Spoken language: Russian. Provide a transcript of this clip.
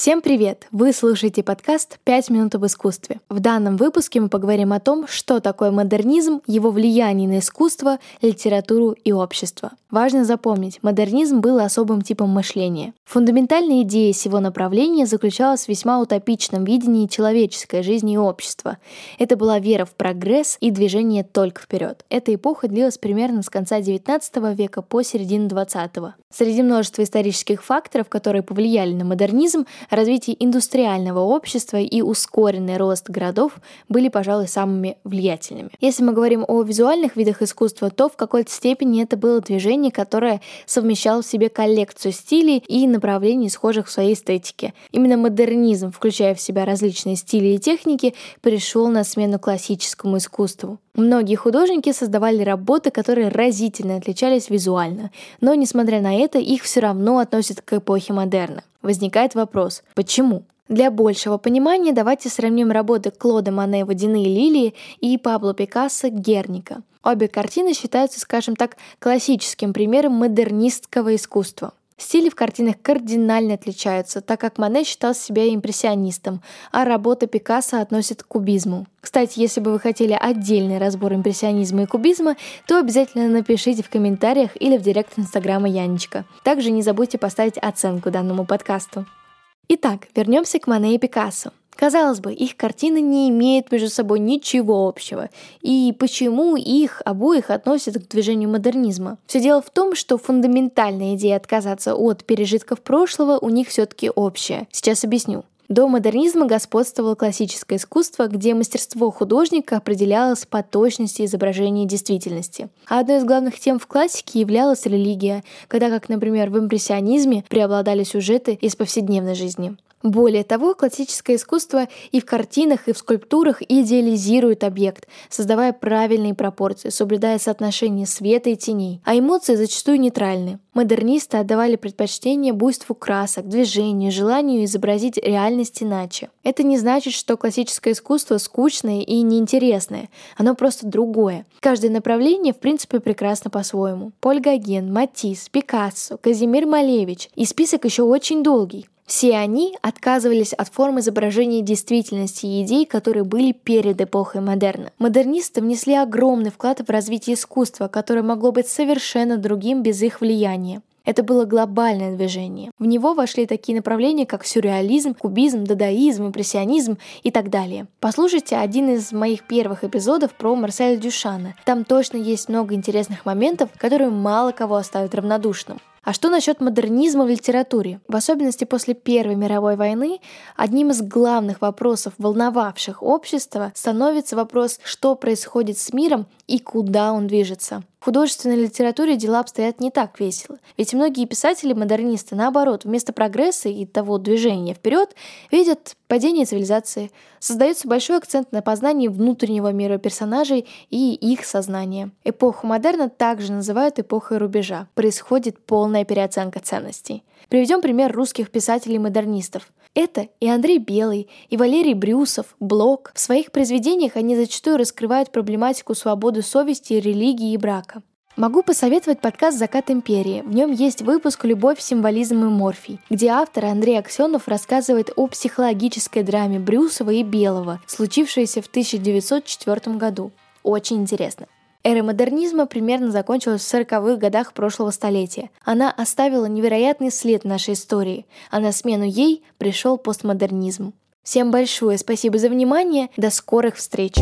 Всем привет! Вы слушаете подкаст «Пять минут об искусстве». В данном выпуске мы поговорим о том, что такое модернизм, его влияние на искусство, литературу и общество. Важно запомнить, модернизм был особым типом мышления. Фундаментальная идея сего направления заключалась в весьма утопичном видении человеческой жизни и общества. Это была вера в прогресс и движение только вперед. Эта эпоха длилась примерно с конца XIX века по середину XX. Среди множества исторических факторов, которые повлияли на модернизм, развитие индустриального общества и ускоренный рост городов были, пожалуй, самыми влиятельными. Если мы говорим о визуальных видах искусства, то в какой-то степени это было движение, которое совмещало в себе коллекцию стилей и направлений, схожих в своей эстетике. Именно модернизм, включая в себя различные стили и техники, пришел на смену классическому искусству. Многие художники создавали работы, которые разительно отличались визуально, но, несмотря на это, их все равно относят к эпохе модерна. Возникает вопрос, почему? Для большего понимания давайте сравним работы Клода Мане «Водяные лилии» и Пабло Пикассо «Герника». Обе картины считаются, скажем так, классическим примером модернистского искусства. Стили в картинах кардинально отличаются, так как Мане считал себя импрессионистом, а работа Пикассо относит к кубизму. Кстати, если бы вы хотели отдельный разбор импрессионизма и кубизма, то обязательно напишите в комментариях или в директ инстаграма Янечка. Также не забудьте поставить оценку данному подкасту. Итак, вернемся к Мане и Пикассо. Казалось бы, их картины не имеют между собой ничего общего. И почему их обоих относят к движению модернизма? Все дело в том, что фундаментальная идея отказаться от пережитков прошлого у них все-таки общая. Сейчас объясню. До модернизма господствовало классическое искусство, где мастерство художника определялось по точности изображения действительности. А одной из главных тем в классике являлась религия, когда, как, например, в импрессионизме преобладали сюжеты из повседневной жизни. Более того, классическое искусство и в картинах, и в скульптурах идеализирует объект, создавая правильные пропорции, соблюдая соотношение света и теней, а эмоции зачастую нейтральны. Модернисты отдавали предпочтение буйству красок, движению, желанию изобразить реальность иначе. Это не значит, что классическое искусство скучное и неинтересное, оно просто другое. Каждое направление, в принципе, прекрасно по-своему. Поль Гоген, Матисс, Пикассо, Казимир Малевич, и список еще очень долгий. Все они отказывались от форм изображения действительности и идей, которые были перед эпохой модерна. Модернисты внесли огромный вклад в развитие искусства, которое могло быть совершенно другим без их влияния. Это было глобальное движение. В него вошли такие направления, как сюрреализм, кубизм, дадаизм, импрессионизм и так далее. Послушайте один из моих первых эпизодов про Марселя Дюшана. Там точно есть много интересных моментов, которые мало кого оставят равнодушным. А что насчет модернизма в литературе? В особенности после Первой мировой войны одним из главных вопросов, волновавших общество, становится вопрос, что происходит с миром и куда он движется. В художественной литературе дела обстоят не так весело, ведь многие писатели-модернисты, наоборот, вместо прогресса и того движения вперед, видят падение цивилизации. Создается большой акцент на познании внутреннего мира персонажей и их сознания. Эпоху модерна также называют эпохой рубежа. Происходит полная переоценка ценностей. Приведем пример русских писателей-модернистов. Это и Андрей Белый, и Валерий Брюсов, Блок. В своих произведениях они зачастую раскрывают проблематику свободы совести, религии и брака. Могу посоветовать подкаст «Закат империи». В нем есть выпуск «Любовь, символизм и морфий», где автор Андрей Аксенов рассказывает о психологической драме Брюсова и Белого, случившейся в 1904 году. Очень интересно. Эра модернизма примерно закончилась в 40-х годах прошлого столетия. Она оставила невероятный след в нашей истории, а на смену ей пришел постмодернизм. Всем большое спасибо за внимание, до скорых встреч!